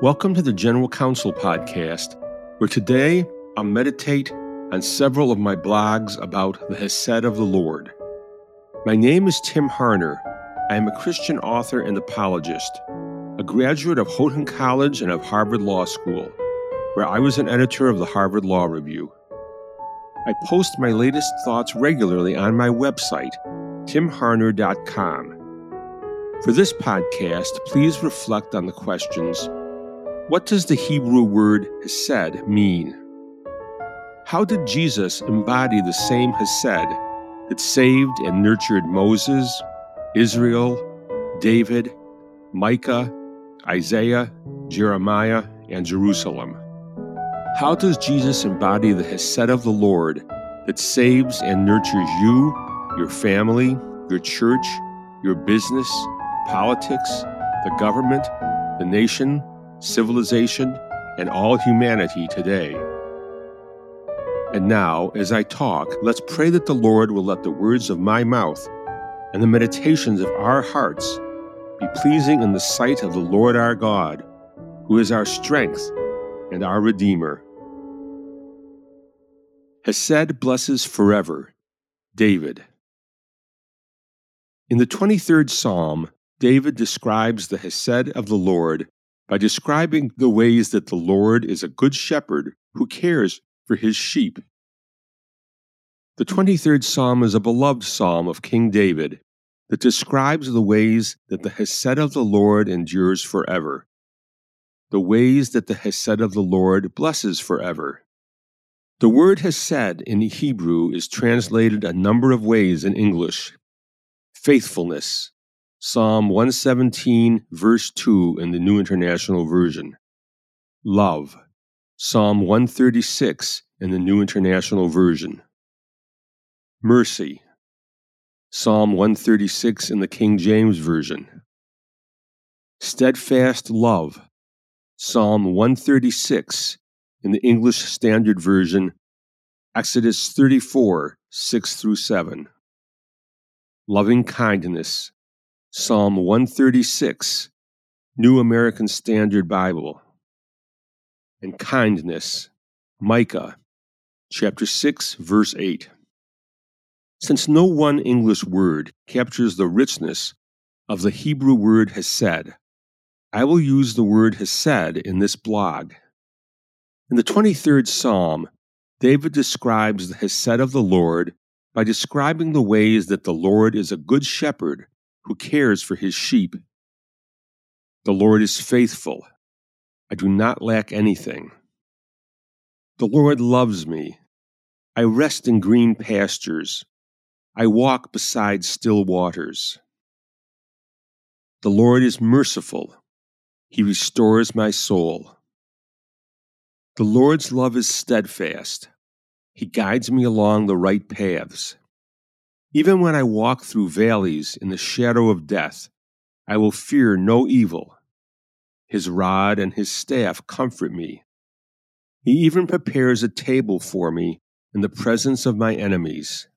Welcome to the General Counsel Podcast, where today I'll meditate on several of my blogs about the Hesed of the Lord. My name is Tim Harner. I am a Christian author and apologist, a graduate of Houghton College and of Harvard Law School, where I was an editor of the Harvard Law Review. I post my latest thoughts regularly on my website, timharner.com. For this podcast, please reflect on the questions what does the Hebrew word hesed mean? How did Jesus embody the same hesed that saved and nurtured Moses, Israel, David, Micah, Isaiah, Jeremiah, and Jerusalem? How does Jesus embody the hesed of the Lord that saves and nurtures you, your family, your church, your business, politics, the government, the nation, civilization, and all humanity today. And now, as I talk, let's pray that the Lord will let the words of my mouth and the meditations of our hearts be pleasing in the sight of the Lord our God, who is our strength and our Redeemer. Hesed blesses forever. David. In the 23rd Psalm, David describes the Hesed of the Lord by describing the ways that the Lord is a good shepherd who cares for his sheep. The 23rd Psalm is a beloved psalm of King David that describes the ways that the Hesed of the Lord endures forever, the ways that the Hesed of the Lord blesses forever. The word Hesed in Hebrew is translated a number of ways in English faithfulness, Psalm 117, verse 2 in the New International Version. Love. Psalm 136 in the New International Version. Mercy. Psalm 136 in the King James Version. Steadfast love. Psalm 136 in the English Standard Version. Exodus 34, 6 through 7. Loving kindness. Psalm 136, New American Standard Bible, and kindness, Micah, chapter 6, verse 8. Since no one English word captures the richness of the Hebrew word hesed, I will use the word hesed in this blog. In the 23rd Psalm, David describes the hesed of the Lord by describing the ways that the Lord is a good shepherd who cares for his sheep. The Lord is faithful. I do not lack anything. The Lord loves me. I rest in green pastures. I walk beside still waters. The Lord is merciful. He restores my soul. The Lord's love is steadfast. He guides me along the right paths. Even when I walk through valleys in the shadow of death, I will fear no evil. His rod and his staff comfort me. He even prepares a table for me in the presence of my enemies.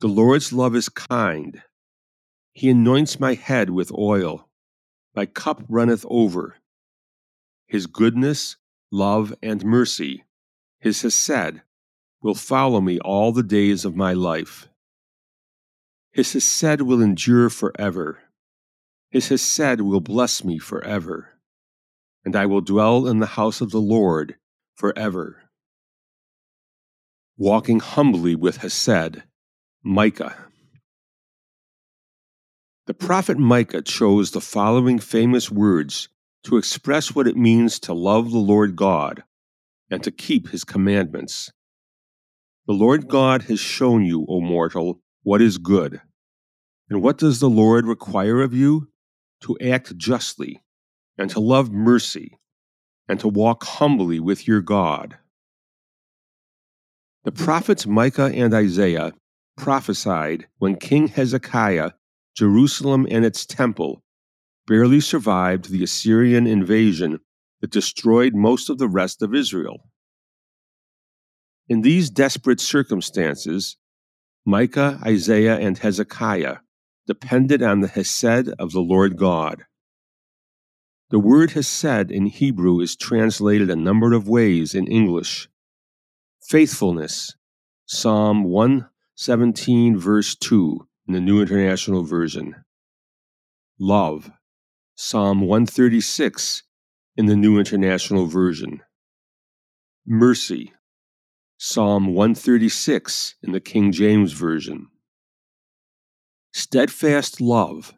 The Lord's love is kind. He anoints my head with oil. My cup runneth over. His goodness, love, and mercy, his hesed, will follow me all the days of my life. His Hesed will endure forever. His Hesed will bless me forever. And I will dwell in the house of the Lord forever. Walking humbly with Hesed, Micah. The prophet Micah chose the following famous words to express what it means to love the Lord God and to keep his commandments. The Lord God has shown you, O mortal, what is good. And what does the Lord require of you? To act justly, and to love mercy, and to walk humbly with your God. The prophets Micah and Isaiah prophesied when King Hezekiah, Jerusalem and its temple, barely survived the Assyrian invasion that destroyed most of the rest of Israel. In these desperate circumstances, Micah, Isaiah, and Hezekiah depended on the Hesed of the Lord God. The word hesed in Hebrew is translated a number of ways in English. Faithfulness, Psalm 117, verse 2 in the New International Version. Love, Psalm 136 in the New International Version. Mercy, Psalm 136 in the King James Version. Steadfast love,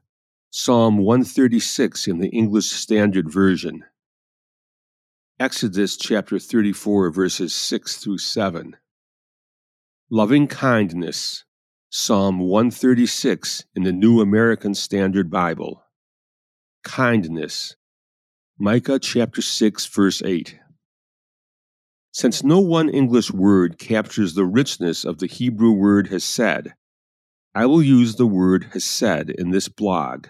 Psalm 136 in the English Standard Version. Exodus chapter 34, verses 6 through 7. Loving kindness, Psalm 136 in the New American Standard Bible. Kindness, Micah chapter 6, verse 8. Since no one English word captures the richness of the Hebrew word hesed, I will use the word hesed in this blog.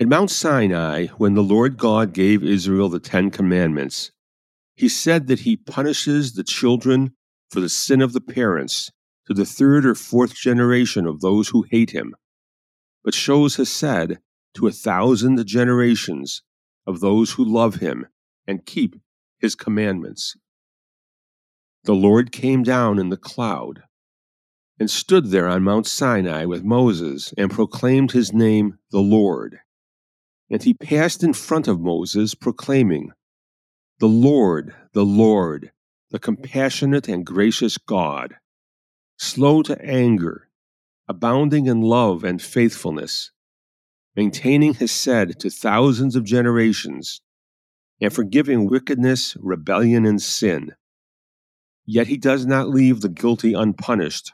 At Mount Sinai, when the Lord God gave Israel the Ten Commandments, he said that he punishes the children for the sin of the parents to the third or fourth generation of those who hate him, but shows Hesed to a thousand generations of those who love him and keep his commandments. The Lord came down in the cloud and stood there on Mount Sinai with Moses and proclaimed his name, the Lord. And he passed in front of Moses, proclaiming, The Lord, the Lord, the compassionate and gracious God, slow to anger, abounding in love and faithfulness, maintaining hesed to thousands of generations, and forgiving wickedness, rebellion, and sin. Yet he does not leave the guilty unpunished.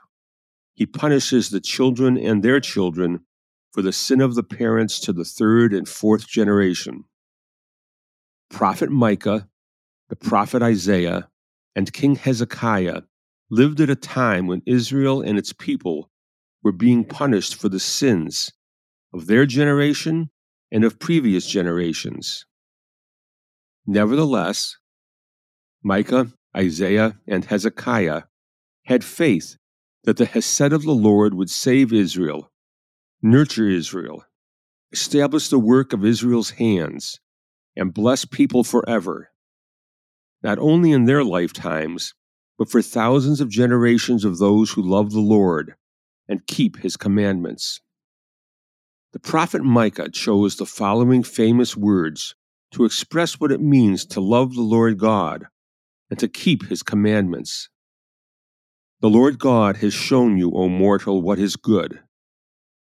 He punishes the children and their children for the sin of the parents to the third and fourth generation. Prophet Micah, the prophet Isaiah, and King Hezekiah lived at a time when Israel and its people were being punished for the sins of their generation and of previous generations. Nevertheless, Micah, Isaiah, and Hezekiah had faith that the Hesed of the Lord would save Israel nurture Israel, establish the work of Israel's hands, and bless people forever, not only in their lifetimes, but for thousands of generations of those who love the Lord and keep his commandments. The prophet Micah chose the following famous words to express what it means to love the Lord God and to keep his commandments. The Lord God has shown you, O mortal, what is good.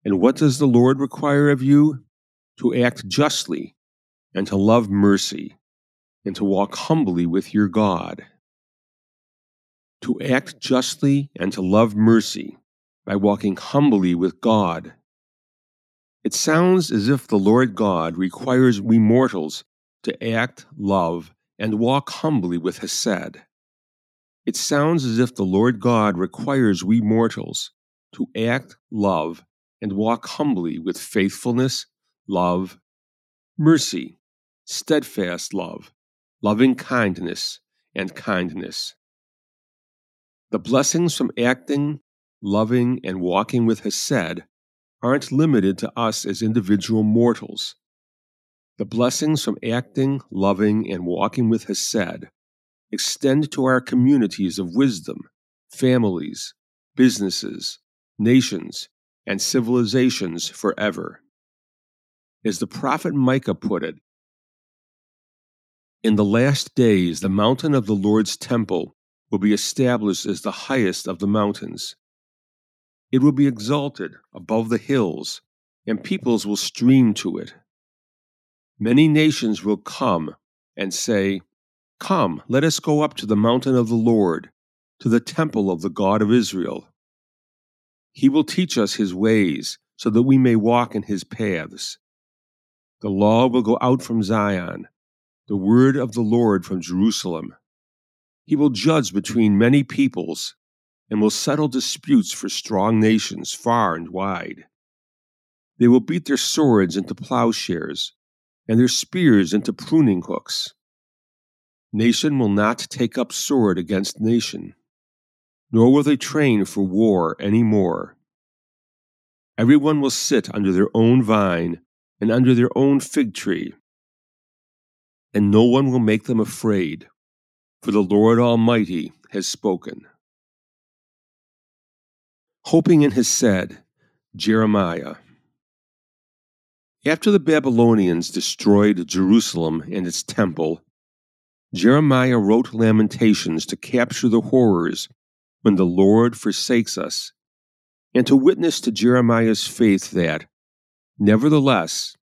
And what does the Lord require of you? To act justly, and to love mercy, and to walk humbly with your God. To act justly and to love mercy by walking humbly with God. It sounds as if the Lord God requires we mortals to act, love, and walk humbly with Hesed. It sounds as if the Lord God requires we mortals to act, love, and walk humbly with faithfulness, love, mercy, steadfast love, loving kindness, and kindness. The blessings from acting, loving, and walking with Hesed aren't limited to us as individual mortals. The blessings from acting, loving, and walking with Hesed extend to our communities of wisdom, families, businesses, nations, and civilizations forever. As the prophet Micah put it, in the last days, the mountain of the Lord's temple will be established as the highest of the mountains. It will be exalted above the hills, and peoples will stream to it. Many nations will come and say, Come, let us go up to the mountain of the Lord, to the temple of the God of Israel. He will teach us his ways so that we may walk in his paths. The law will go out from Zion, the word of the Lord from Jerusalem. He will judge between many peoples and will settle disputes for strong nations far and wide. They will beat their swords into plowshares and their spears into pruning hooks. Nation will not take up sword against nation nor will they train for war any more. Everyone will sit under their own vine and under their own fig tree. And no one will make them afraid, for the Lord Almighty has spoken. Hoping in Hesed, Jeremiah. After the Babylonians destroyed Jerusalem and its temple, Jeremiah wrote lamentations to capture the horrors when the Lord forsakes us, and to witness to Jeremiah's faith that, nevertheless,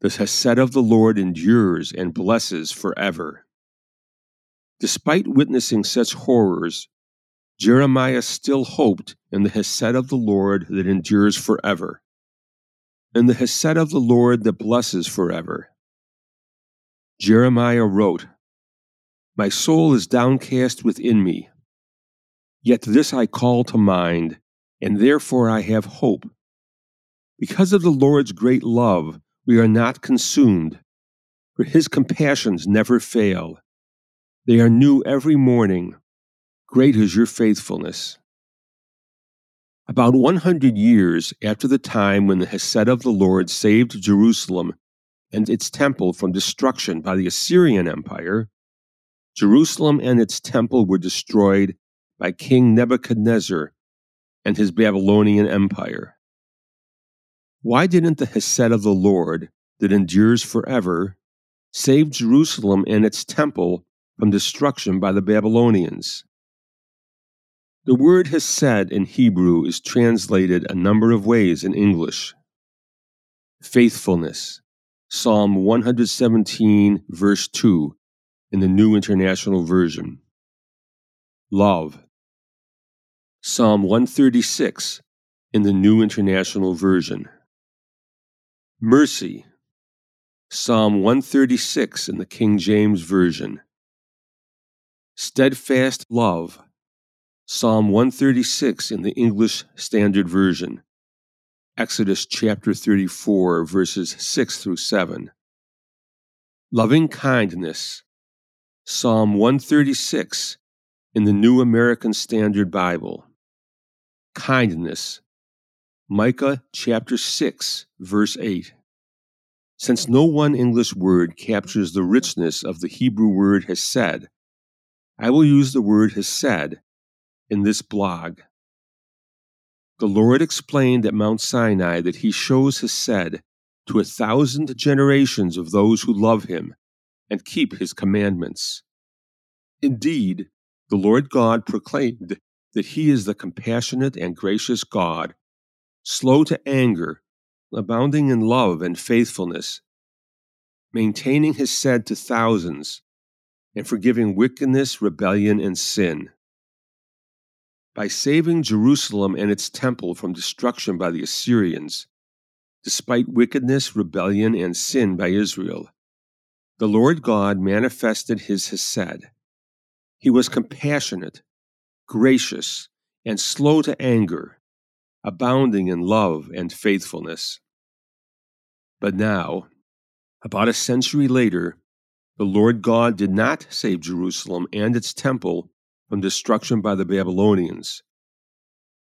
the Hesed of the Lord endures and blesses forever. Despite witnessing such horrors, Jeremiah still hoped in the Hesed of the Lord that endures forever, and the Hesed of the Lord that blesses forever. Jeremiah wrote, My soul is downcast within me. Yet this I call to mind, and therefore I have hope. Because of the Lord's great love, we are not consumed, for his compassions never fail. They are new every morning. Great is your faithfulness. About 100 years after the time when the Hesed of the Lord saved Jerusalem and its temple from destruction by the Assyrian Empire, Jerusalem and its temple were destroyed by King Nebuchadnezzar and his Babylonian Empire. Why didn't the Hesed of the Lord, that endures forever, save Jerusalem and its temple from destruction by the Babylonians? The word Hesed in Hebrew is translated a number of ways in English. Faithfulness, Psalm 117, verse 2, in the New International Version. Love, Psalm 136, in the New International Version. Mercy, Psalm 136 in the King James Version. Steadfast love, Psalm 136 in the English Standard Version, Exodus chapter 34, verses 6 through 7. Loving kindness, Psalm 136 in the New American Standard Bible. Kindness, Micah chapter 6, verse 8. Since no one English word captures the richness of the Hebrew word hesed, I will use the word hesed in this blog. The Lord explained at Mount Sinai that he shows Hesed to a thousand generations of those who love him and keep his commandments. Indeed, the Lord God proclaimed that he is the compassionate and gracious God, slow to anger, abounding in love and faithfulness, maintaining Hesed to thousands, and forgiving wickedness, rebellion, and sin by saving Jerusalem and its temple from destruction by the Assyrians, despite wickedness, rebellion, and sin by Israel. The Lord God manifested his Hesed. He was compassionate, gracious, and slow to anger, abounding in love and faithfulness. But now, about a century later, the Lord God did not save Jerusalem and its temple from destruction by the Babylonians.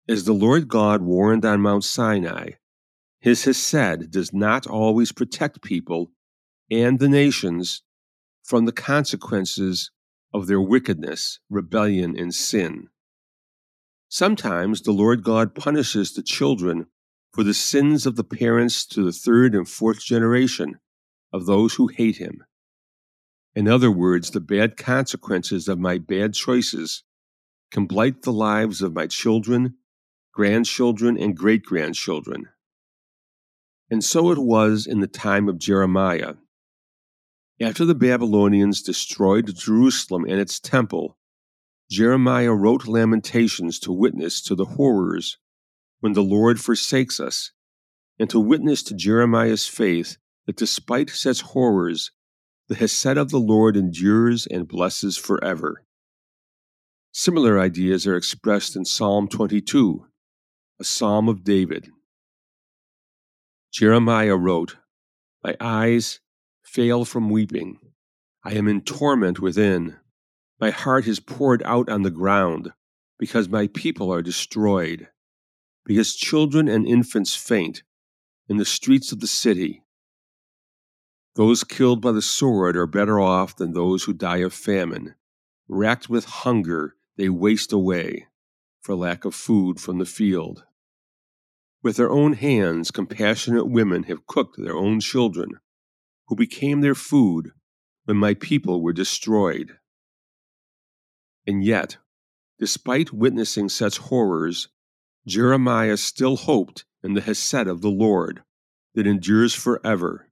As the Lord God warned on Mount Sinai, his Hesed does not always protect people and the nations from the consequences of their wickedness, rebellion, and sin. Sometimes the Lord God punishes the children for the sins of the parents to the third and fourth generation of those who hate him. In other words, the bad consequences of my bad choices can blight the lives of my children, grandchildren, and great grandchildren. And so it was in the time of Jeremiah. After the Babylonians destroyed Jerusalem and its temple, Jeremiah wrote lamentations to witness to the horrors when the Lord forsakes us, and to witness to Jeremiah's faith that despite such horrors, the Hesed of the Lord endures and blesses forever. Similar ideas are expressed in Psalm 22, a psalm of David. Jeremiah wrote, My eyes fail from weeping. I am in torment within. My heart is poured out on the ground, because my people are destroyed, because children and infants faint in the streets of the city Those killed by the sword are better off than those who die of famine. Racked with hunger, they waste away for lack of food from the field. With their own hands, compassionate women have cooked their own children, who became their food when my people were destroyed. And yet, despite witnessing such horrors, Jeremiah still hoped in the Hesed of the Lord that endures forever,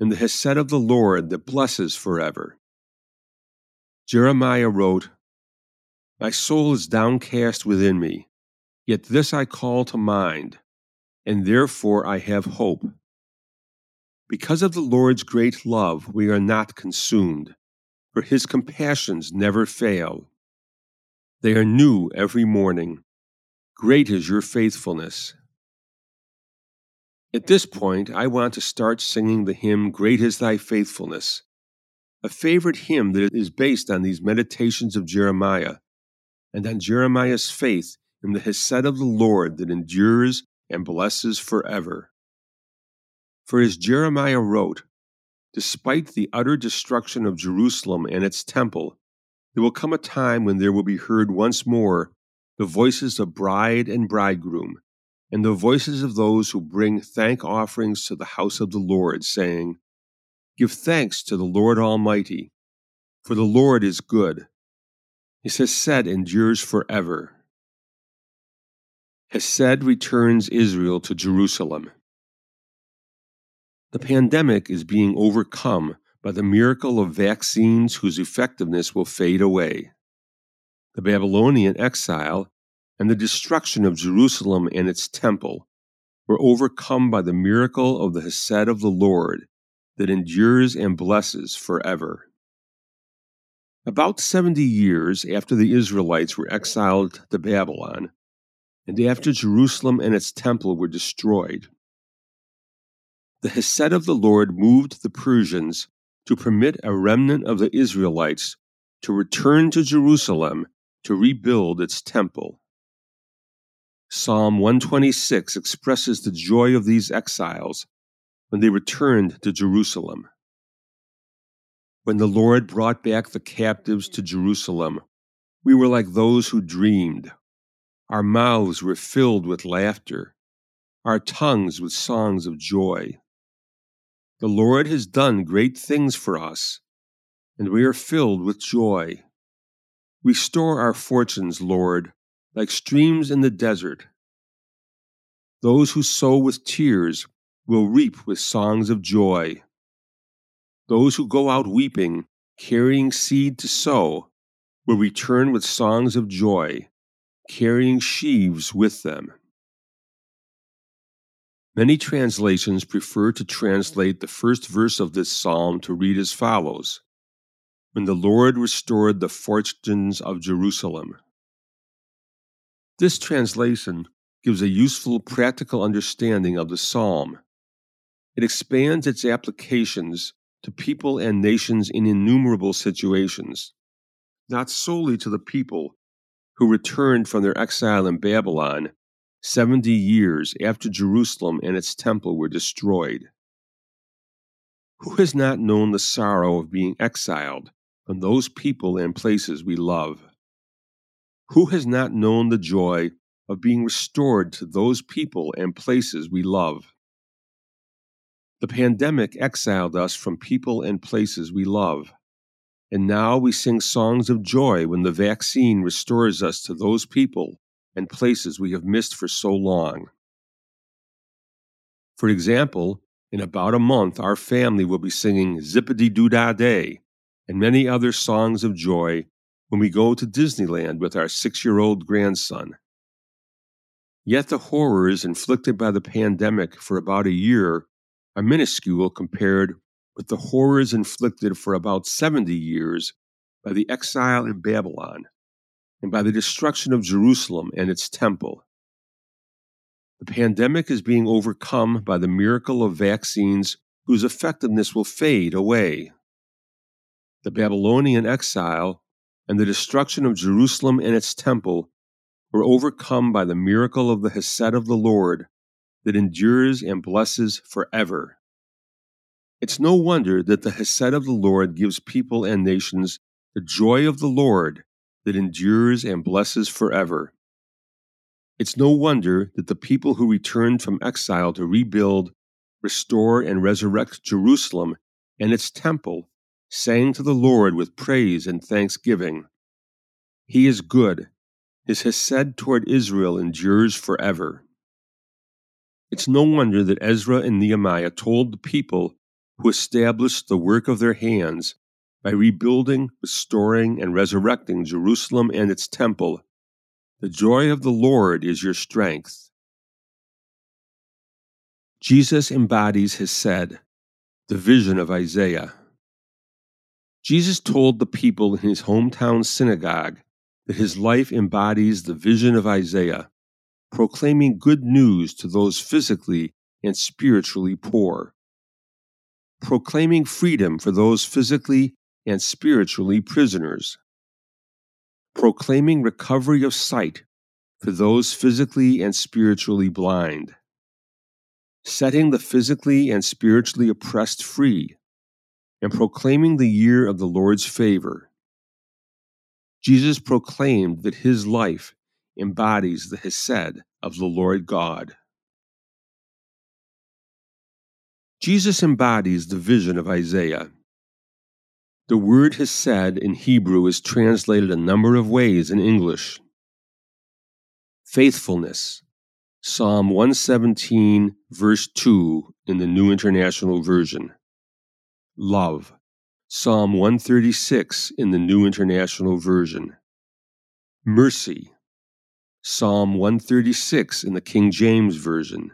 in the Hesed of the Lord that blesses forever. Jeremiah wrote, My soul is downcast within me, yet this I call to mind, and therefore I have hope. Because of the Lord's great love, we are not consumed, for his compassions never fail. They are new every morning. Great is your faithfulness. At this point, I want to start singing the hymn, Great is Thy Faithfulness, a favorite hymn that is based on these meditations of Jeremiah and on Jeremiah's faith in the Hesed of the Lord that endures and blesses forever. For as Jeremiah wrote, despite the utter destruction of Jerusalem and its temple, there will come a time when there will be heard once more the voices of bride and bridegroom, and the voices of those who bring thank offerings to the house of the Lord, saying, Give thanks to the Lord Almighty, for the Lord is good. His Hesed endures forever. Hesed returns Israel to Jerusalem. The pandemic is being overcome by the miracle of vaccines whose effectiveness will fade away. The Babylonian exile and the destruction of Jerusalem and its temple were overcome by the miracle of the Hesed of the Lord that endures and blesses forever. About 70 years after the Israelites were exiled to Babylon, and after Jerusalem and its temple were destroyed, the Hesed of the Lord moved the Persians to permit a remnant of the Israelites to return to Jerusalem to rebuild its temple. Psalm 126 expresses the joy of these exiles when they returned to Jerusalem. When the Lord brought back the captives to Jerusalem, we were like those who dreamed. Our mouths were filled with laughter, our tongues with songs of joy. The Lord has done great things for us, and we are filled with joy. Restore our fortunes, Lord, like streams in the desert. Those who sow with tears will reap with songs of joy. Those who go out weeping, carrying seed to sow, will return with songs of joy, carrying sheaves with them. Many translations prefer to translate the first verse of this psalm to read as follows When the Lord restored the fortunes of Jerusalem. This translation gives a useful practical understanding of the psalm. It expands its applications to people and nations in innumerable situations, not solely to the people who returned from their exile in Babylon 70 years after Jerusalem and its temple were destroyed. Who has not known the sorrow of being exiled from those people and places we love? Who has not known the joy of being restored to those people and places we love? The pandemic exiled us from people and places we love. And now we sing songs of joy when the vaccine restores us to those people and places we have missed for so long. For example, in about a month, our family will be singing Zippity Doo Day and many other songs of joy when we go to Disneyland with our six year old grandson. Yet the horrors inflicted by the pandemic for about a year are minuscule compared with the horrors inflicted for about 70 years by the exile in Babylon and by the destruction of Jerusalem and its temple. The pandemic is being overcome by the miracle of vaccines whose effectiveness will fade away. The Babylonian exile and the destruction of Jerusalem and its temple were overcome by the miracle of the Hesed of the Lord that endures and blesses forever. It's no wonder that the Hesed of the Lord gives people and nations the joy of the Lord that endures and blesses forever. It's no wonder that the people who returned from exile to rebuild, restore, and resurrect Jerusalem and its temple sang to the Lord with praise and thanksgiving. He is good. His Hesed toward Israel endures forever. It's no wonder that Ezra and Nehemiah told the people who established the work of their hands by rebuilding, restoring, and resurrecting Jerusalem and its temple. The joy of the Lord is your strength. Jesus embodies Hesed, the vision of Isaiah. Jesus told the people in his hometown synagogue that his life embodies the vision of Isaiah, proclaiming good news to those physically and spiritually poor, proclaiming freedom for those physically and spiritually prisoners, proclaiming recovery of sight for those physically and spiritually blind, setting the physically and spiritually oppressed free, and proclaiming the year of the Lord's favor. Jesus proclaimed that his life embodies the Hesed of the Lord God. Jesus embodies the vision of Isaiah. The word Hesed in Hebrew is translated a number of ways in English. Faithfulness, Psalm 117, verse 2 in the New International Version. Love, Psalm 136 in the New International Version. Mercy, Psalm 136 in the King James Version.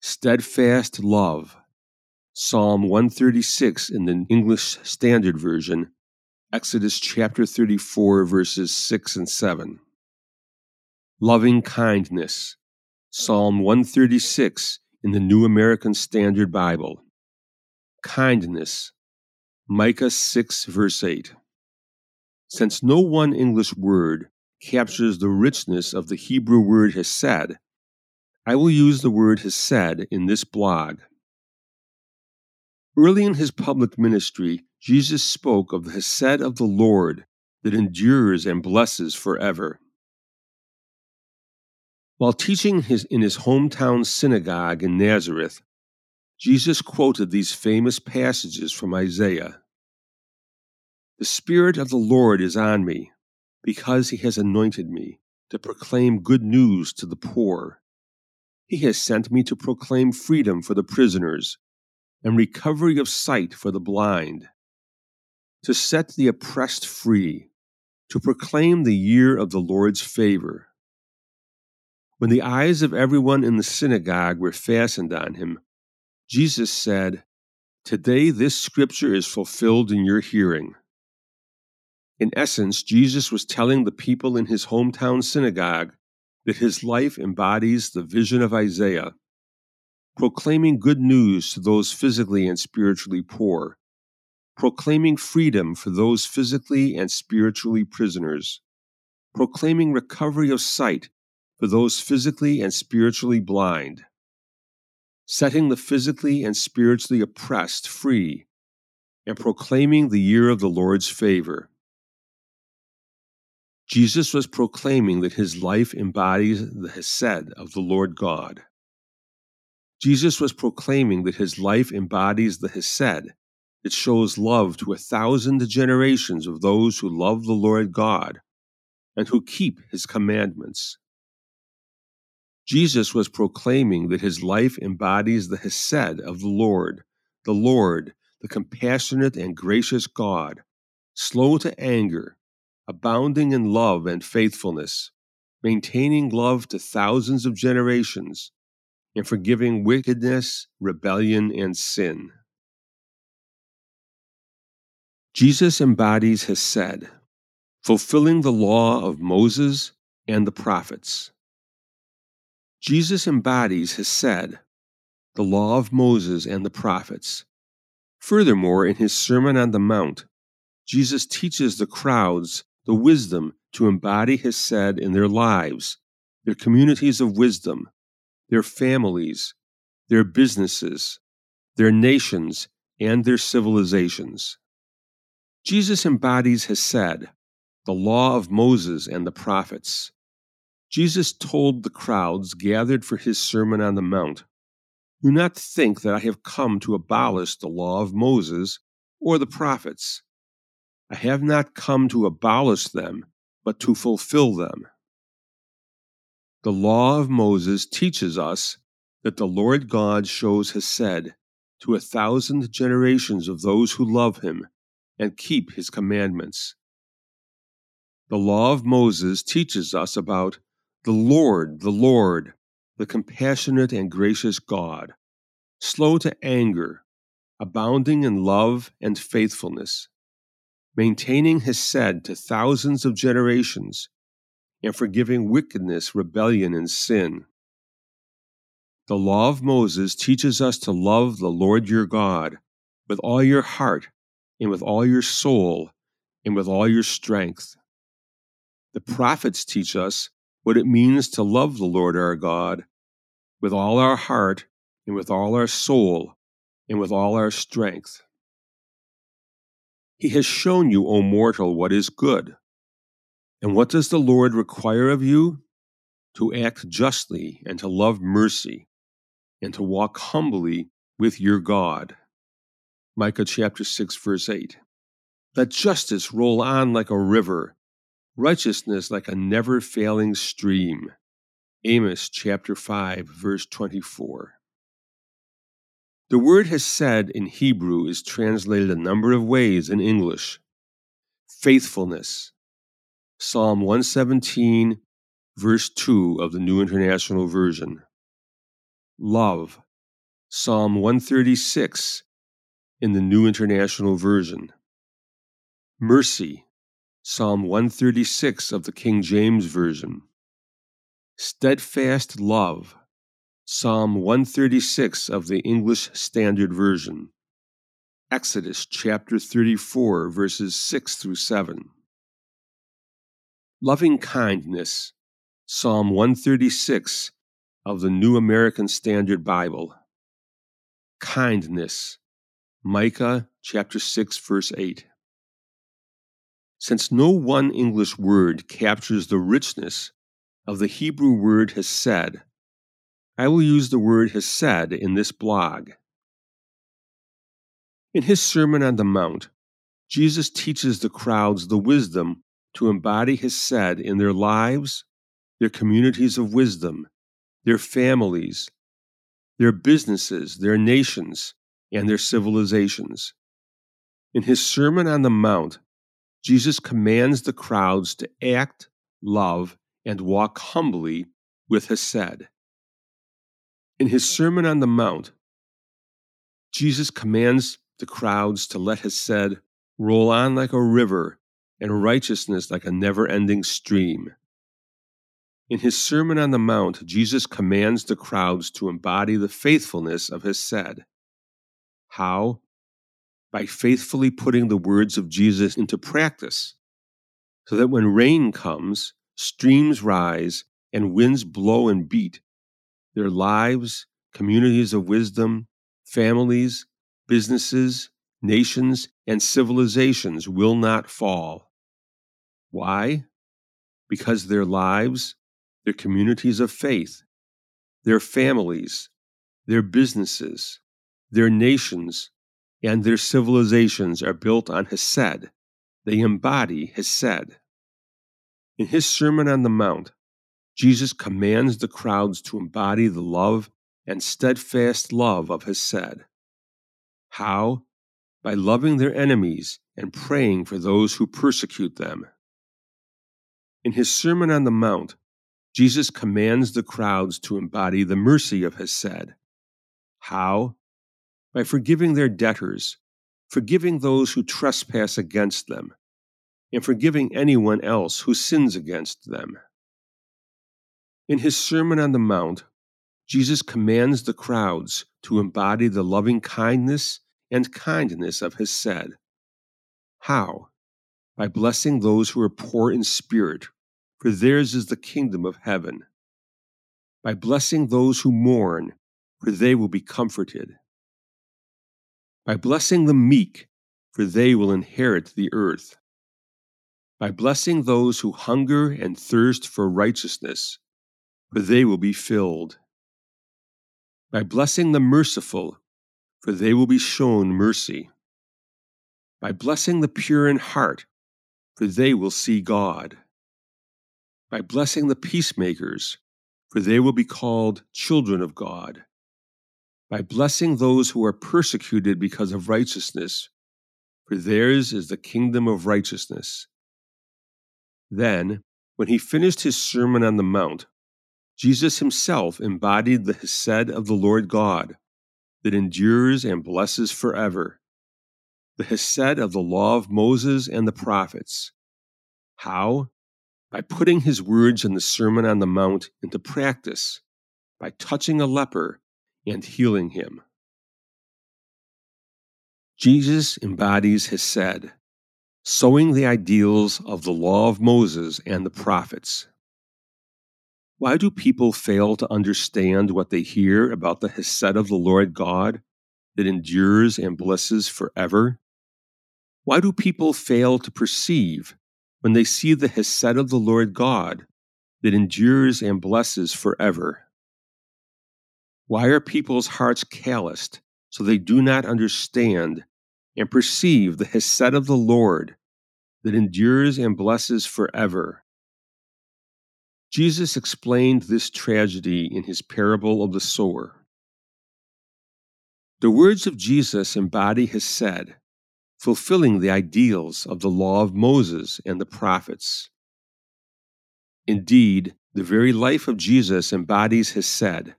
Steadfast love, Psalm 136 in the English Standard Version, Exodus chapter 34, verses 6 and 7. Loving kindness, Psalm 136 in the New American Standard Bible. Kindness, Micah 6, verse 8. Since no one English word captures the richness of the Hebrew word hesed, I will use the word hesed in this blog. Early in his public ministry, Jesus spoke of the hesed of the Lord that endures and blesses forever. While teaching his, in his hometown synagogue in Nazareth, Jesus quoted these famous passages from Isaiah The Spirit of the Lord is on me, because he has anointed me to proclaim good news to the poor. He has sent me to proclaim freedom for the prisoners and recovery of sight for the blind, to set the oppressed free, to proclaim the year of the Lord's favor. When the eyes of everyone in the synagogue were fastened on him, Jesus said, Today this scripture is fulfilled in your hearing. In essence, Jesus was telling the people in his hometown synagogue that his life embodies the vision of Isaiah, proclaiming good news to those physically and spiritually poor, proclaiming freedom for those physically and spiritually prisoners, proclaiming recovery of sight for those physically and spiritually blind setting the physically and spiritually oppressed free, and proclaiming the year of the Lord's favor. Jesus was proclaiming that his life embodies the Hesed of the Lord God. Jesus was proclaiming that his life embodies the Hesed that shows love to a thousand generations of those who love the Lord God and who keep his commandments. Jesus was proclaiming that his life embodies the Hesed of the Lord, the Lord, the compassionate and gracious God, slow to anger, abounding in love and faithfulness, maintaining love to thousands of generations, and forgiving wickedness, rebellion, and sin. Jesus embodies Hesed, fulfilling the law of Moses and the prophets. Jesus embodies Hesed, the law of Moses and the prophets. Furthermore, in his Sermon on the Mount, Jesus teaches the crowds the wisdom to embody Hesed in their lives, their communities of wisdom, their families, their businesses, their nations, and their civilizations. Jesus embodies Hesed, the law of Moses and the prophets. Jesus told the crowds gathered for his Sermon on the Mount Do not think that I have come to abolish the law of Moses or the prophets. I have not come to abolish them, but to fulfill them. The law of Moses teaches us that the Lord God shows Hesed to a thousand generations of those who love him and keep his commandments. The law of Moses teaches us about the Lord, the Lord, the compassionate and gracious God, slow to anger, abounding in love and faithfulness, maintaining Hesed to thousands of generations, and forgiving wickedness, rebellion, and sin. The law of Moses teaches us to love the Lord your God with all your heart, and with all your soul, and with all your strength. The prophets teach us what it means to love the Lord our God with all our heart, and with all our soul, and with all our strength. He has shown you, O mortal, what is good. And what does the Lord require of you? To act justly, and to love mercy, and to walk humbly with your God. Micah chapter 6, verse 8. Let justice roll on like a river, righteousness like a never failing stream. Amos chapter 5, verse 24. The word Hesed in Hebrew is translated a number of ways in English. Faithfulness. Psalm 117, verse 2 of the New International Version love. Psalm 136 in the New International Version. Mercy. Psalm 136 of the King James Version. Steadfast love. Psalm 136 of the English Standard Version. Exodus chapter 34, verses 6 through 7. Loving kindness. Psalm 136 of the New American Standard Bible. Kindness. Micah chapter 6 verse 8. Since no one English word captures the richness of the Hebrew word hesed, I will use the word hesed in this blog. In his Sermon on the Mount, Jesus teaches the crowds the wisdom to embody hesed in their lives, their communities of wisdom, their families, their businesses, their nations, and their civilizations. In his Sermon on the Mount, Jesus commands the crowds to act, love, and walk humbly with Hesed. In his Sermon on the Mount, Jesus commands the crowds to let Hesed roll on like a river and righteousness like a never ending stream. In his Sermon on the Mount, Jesus commands the crowds to embody the faithfulness of Hesed. How? By faithfully putting the words of Jesus into practice, so that when rain comes, streams rise, and winds blow and beat, their lives, communities of wisdom, families, businesses, nations, and civilizations will not fall. Why? Because their lives, their communities of faith, their families, their businesses, their nations, and their civilizations are built on Hesed. They embody Hesed. In his Sermon on the Mount, Jesus commands the crowds to embody the love and steadfast love of Hesed. How? By loving their enemies and praying for those who persecute them. In his Sermon on the Mount, Jesus commands the crowds to embody the mercy of Hesed. How? By forgiving their debtors, forgiving those who trespass against them, and forgiving anyone else who sins against them. In his Sermon on the Mount, Jesus commands the crowds to embody the loving kindness and kindness of Hesed. How? By blessing those who are poor in spirit, for theirs is the kingdom of heaven. By blessing those who mourn, for they will be comforted. By blessing the meek, for they will inherit the earth, by blessing those who hunger and thirst for righteousness, for they will be filled, by blessing the merciful, for they will be shown mercy, by blessing the pure in heart, for they will see God, by blessing the peacemakers, for they will be called children of God by blessing those who are persecuted because of righteousness, for theirs is the kingdom of righteousness. Then, when he finished his Sermon on the Mount, Jesus himself embodied the Hesed of the Lord God that endures and blesses forever, the Hesed of the law of Moses and the prophets. How? By putting his words in the Sermon on the Mount into practice, by touching a leper and healing him. Jesus embodies Hesed, sowing the ideals of the law of Moses and the prophets. Why do people fail to understand what they hear about the Hesed of the Lord God that endures and blesses forever? Why do people fail to perceive when they see the Hesed of the Lord God that endures and blesses forever? Why are people's hearts calloused so they do not understand and perceive the Hesed of the Lord that endures and blesses forever? Jesus explained this tragedy in his parable of the sower. The words of Jesus embody Hesed, fulfilling the ideals of the law of Moses and the prophets. Indeed, the very life of Jesus embodies Hesed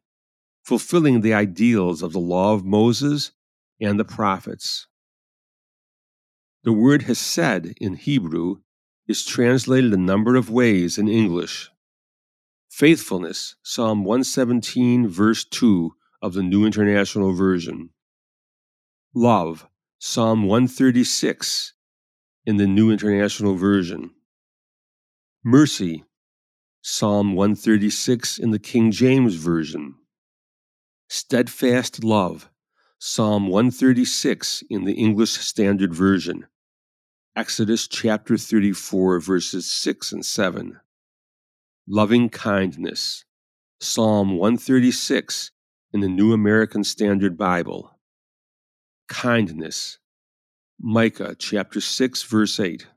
fulfilling the ideals of the law of Moses and the prophets. The word hesed in Hebrew is translated a number of ways in English. Faithfulness, Psalm 117, verse 2 of the New International Version. Love, Psalm 136 in the New International Version. Mercy, Psalm 136 in the King James Version. Steadfast love, Psalm 136 in the English Standard Version. Exodus chapter 34, verses 6 and 7. Loving kindness, Psalm 136 in the New American Standard Bible. Kindness, Micah chapter 6, verse 8.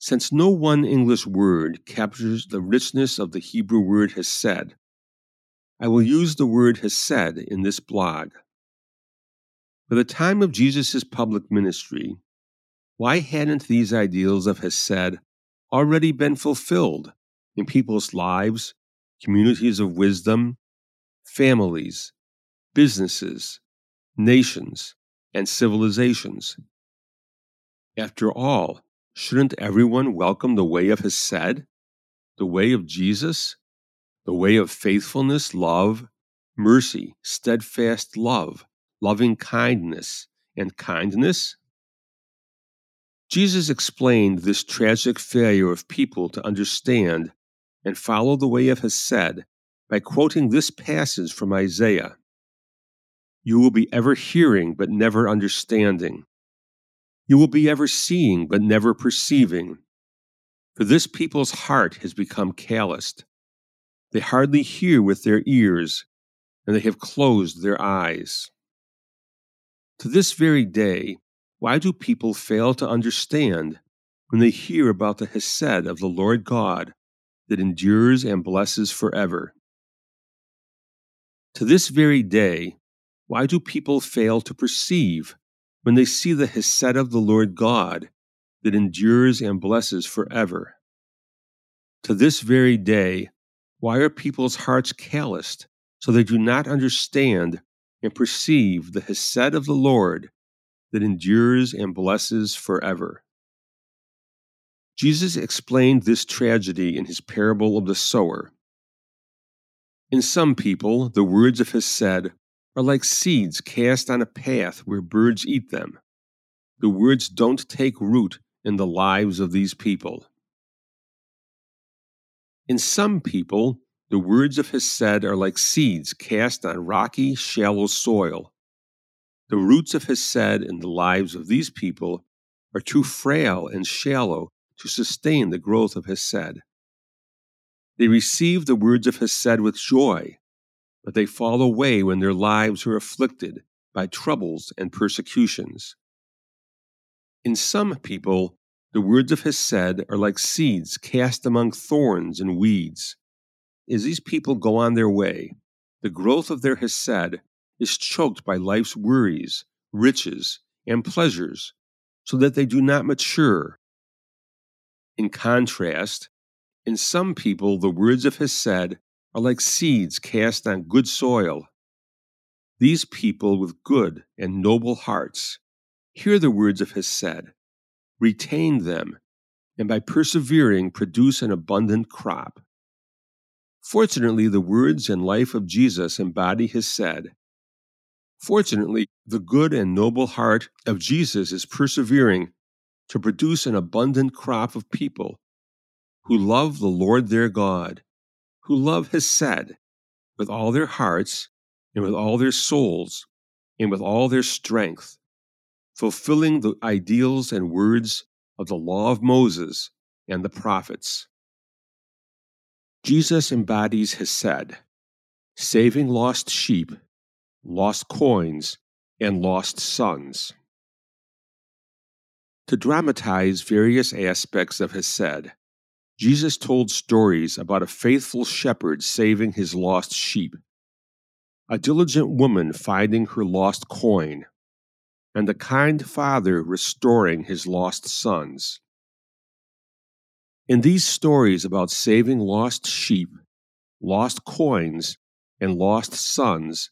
Since no one English word captures the richness of the Hebrew word hesed, I will use the word hesed in this blog. By the time of Jesus' public ministry, why hadn't these ideals of hesed already been fulfilled in people's lives, communities of wisdom, families, businesses, nations, and civilizations? After all, shouldn't everyone welcome the way of Hesed, the way of Jesus? The way of faithfulness, love, mercy, steadfast love, loving kindness, and kindness? Jesus explained this tragic failure of people to understand and follow the way of Hesed by quoting this passage from Isaiah You will be ever hearing, but never understanding. You will be ever seeing, but never perceiving. For this people's heart has become calloused. They hardly hear with their ears, and they have closed their eyes. To this very day, why do people fail to understand when they hear about the Hesed of the Lord God that endures and blesses forever? To this very day, why do people fail to perceive when they see the Hesed of the Lord God that endures and blesses forever? To this very day, why are people's hearts calloused so they do not understand and perceive the Hesed of the Lord that endures and blesses forever? Jesus explained this tragedy in his parable of the sower. In some people, the words of Hesed are like seeds cast on a path where birds eat them. The words don't take root in the lives of these people. In some people, the words of Hesed are like seeds cast on rocky, shallow soil. The roots of Hesed in the lives of these people are too frail and shallow to sustain the growth of Hesed. They receive the words of Hesed with joy, but they fall away when their lives are afflicted by troubles and persecutions. In some people, the words of Hesed are like seeds cast among thorns and weeds. As these people go on their way, the growth of their Hesed is choked by life's worries, riches, and pleasures, so that they do not mature. In contrast, in some people, the words of Hesed are like seeds cast on good soil. These people with good and noble hearts hear the words of Hesed, retain them, and by persevering produce an abundant crop. Fortunately, the words and life of Jesus embody Hesed. Fortunately, the good and noble heart of Jesus is persevering to produce an abundant crop of people who love the Lord their God, who love Hesed with all their hearts and with all their souls and with all their strength, fulfilling the ideals and words of the law of Moses and the prophets. Jesus embodies Hesed, saving lost sheep, lost coins, and lost sons. To dramatize various aspects of Hesed, Jesus told stories about a faithful shepherd saving his lost sheep, a diligent woman finding her lost coin, and a kind father restoring his lost sons. In these stories about saving lost sheep, lost coins, and lost sons,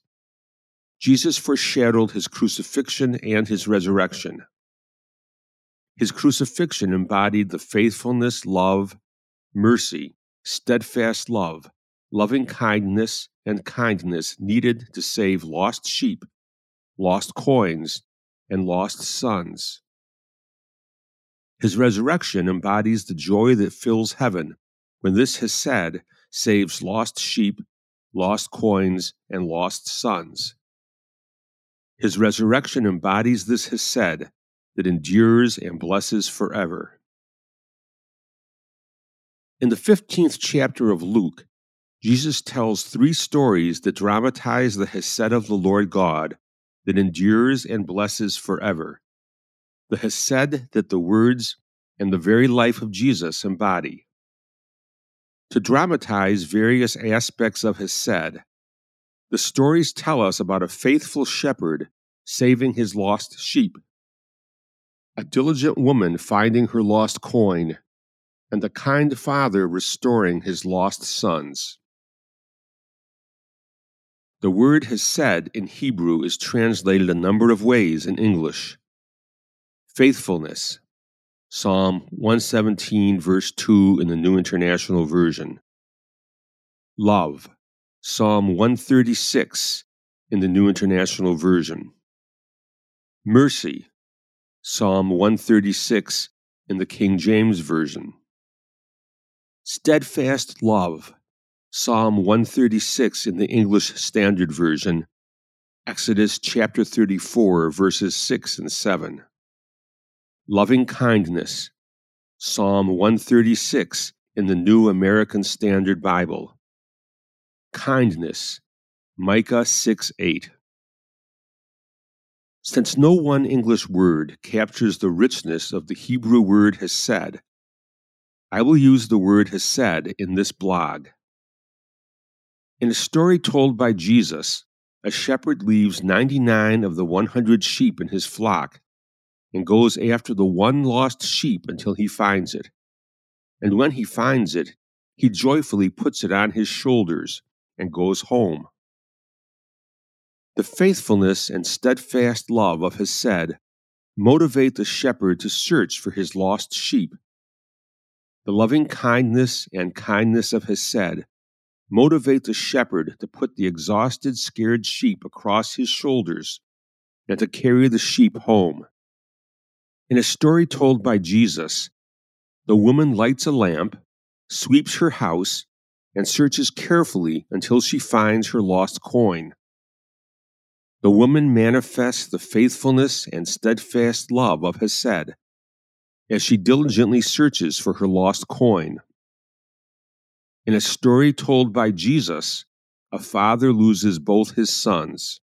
Jesus foreshadowed his crucifixion and his resurrection. His crucifixion embodied the faithfulness, love, mercy, steadfast love, loving kindness, and kindness needed to save lost sheep, lost coins, and lost sons. His resurrection embodies the joy that fills heaven when this Hesed saves lost sheep, lost coins, and lost sons. His resurrection embodies this Hesed that endures and blesses forever. In the 15th chapter of Luke, Jesus tells three stories that dramatize the Hesed of the Lord God that endures and blesses forever. The Hesed that the words and the very life of Jesus embody. To dramatize various aspects of Hesed, the stories tell us about a faithful shepherd saving his lost sheep, a diligent woman finding her lost coin and a kind father restoring his lost sons. The word Hesed in Hebrew is translated a number of ways in English. Faithfulness, Psalm 117, verse 2 in the New International Version. Love, Psalm 136 in the New International Version. Mercy, Psalm 136 in the King James Version. Steadfast love, Psalm 136 in the English Standard Version, Exodus chapter 34, verses 6 and 7. Loving kindness, Psalm 136 in the New American Standard Bible. Kindness, Micah 6 8. Since no one English word captures the richness of the Hebrew word hesed, I will use the word Hesed in this blog. In a story told by Jesus, a shepherd leaves 99 of the 100 sheep in his flock and goes after the one lost sheep until he finds it. And when he finds it, he joyfully puts it on his shoulders and goes home. The faithfulness and steadfast love of Hesed motivate the shepherd to search for his lost sheep the loving kindness and kindness of Hesed motivate the shepherd to put the exhausted, scared sheep across his shoulders and to carry the sheep home. In a story told by Jesus, the woman lights a lamp, sweeps her house, and searches carefully until she finds her lost coin. the woman manifests the faithfulness and steadfast love of Hesed as she diligently searches for her lost coin. In a story told by Jesus, a father loses both his sons.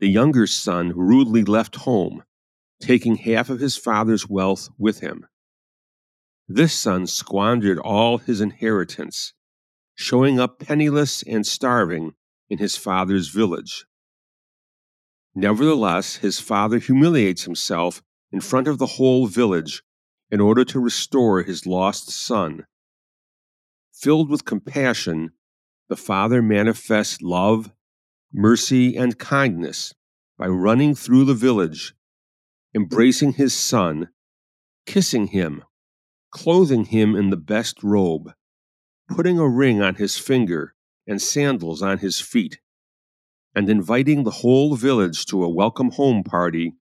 The younger son rudely left home, taking half of his father's wealth with him. This son squandered all his inheritance, showing up penniless and starving in his father's village. Nevertheless, his father humiliates himself in front of the whole village in order to restore his lost son. Filled with compassion, the father manifests love, mercy, and kindness by running through the village, embracing his son, kissing him, clothing him in the best robe, putting a ring on his finger and sandals on his feet and inviting the whole village to a welcome home party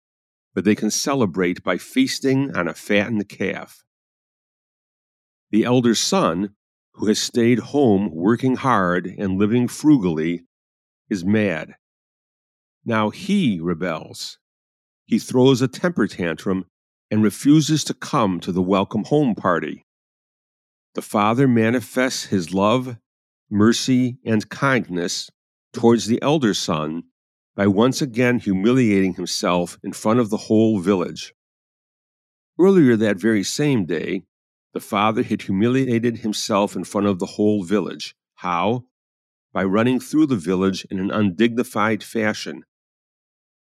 where they can celebrate by feasting on a fattened calf. The elder son, who has stayed home working hard and living frugally, is mad. Now he rebels. He throws a temper tantrum and refuses to come to the welcome home party. The father manifests his love, mercy, and kindness towards the elder son by once again humiliating himself in front of the whole village. Earlier that very same day, the father had humiliated himself in front of the whole village. How? By running through the village in an undignified fashion,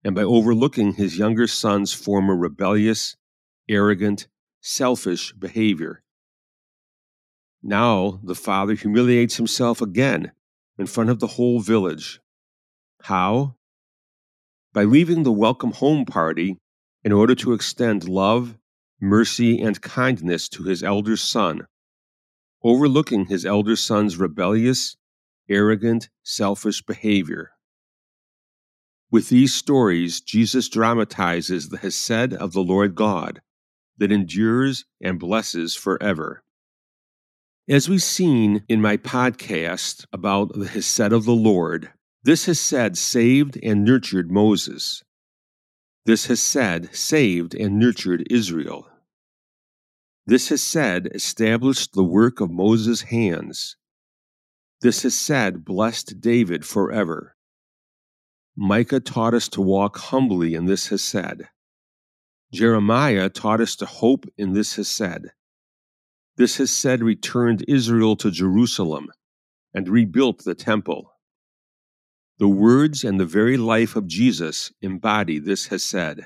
and by overlooking his younger son's former rebellious, arrogant, selfish behavior. Now the father humiliates himself again in front of the whole village. How? By leaving the welcome home party in order to extend love, mercy, and kindness to his elder son, overlooking his elder son's rebellious, arrogant, selfish behavior. With these stories, Jesus dramatizes the Hesed of the Lord God that endures and blesses forever. As we've seen in my podcast about the Hesed of the Lord, this Hesed saved and nurtured Moses. This Hesed saved and nurtured Israel. This Hesed established the work of Moses' hands. This Hesed blessed David forever. Micah taught us to walk humbly in this Hesed. Jeremiah taught us to hope in this Hesed. This Hesed returned Israel to Jerusalem and rebuilt the temple. The words and the very life of Jesus embody this Hesed.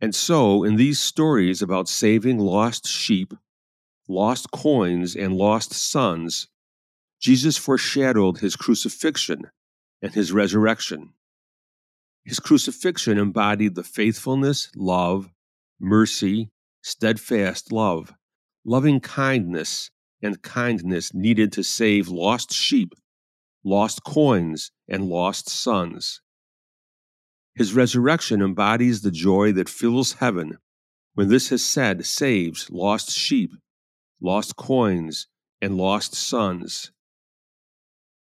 And so, in these stories about saving lost sheep, lost coins, and lost sons, Jesus foreshadowed his crucifixion and his resurrection. His crucifixion embodied the faithfulness, love, mercy, steadfast love loving kindness and kindness needed to save lost sheep, lost coins, and lost sons. His resurrection embodies the joy that fills heaven when this Hesed saves lost sheep, lost coins, and lost sons.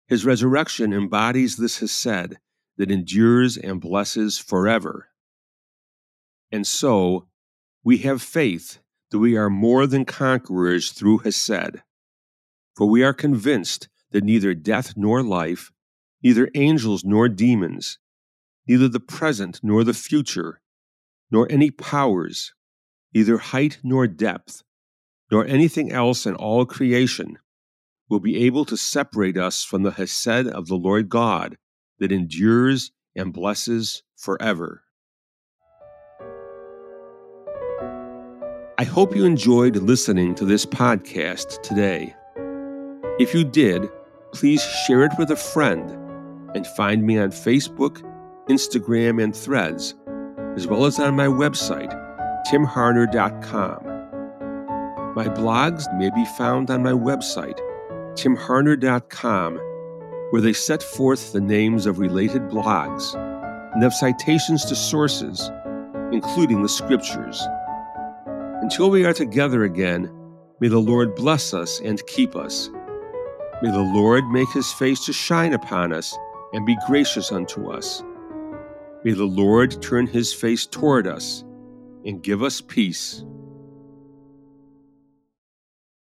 His resurrection embodies this Hesed that endures and blesses forever. And so, we have faith that we are more than conquerors through Hesed. For we are convinced that neither death nor life, neither angels nor demons, neither the present nor the future, nor any powers, neither height nor depth, nor anything else in all creation, will be able to separate us from the Hesed of the Lord God that endures and blesses forever. I hope you enjoyed listening to this podcast today. If you did, please share it with a friend and find me on Facebook, Instagram, and Threads, as well as on my website, timharner.com. My blogs may be found on my website, timharner.com, where they set forth the names of related blogs and have citations to sources, including the scriptures. Until we are together again, may the Lord bless us and keep us. May the Lord make his face to shine upon us and be gracious unto us. May the Lord turn his face toward us and give us peace.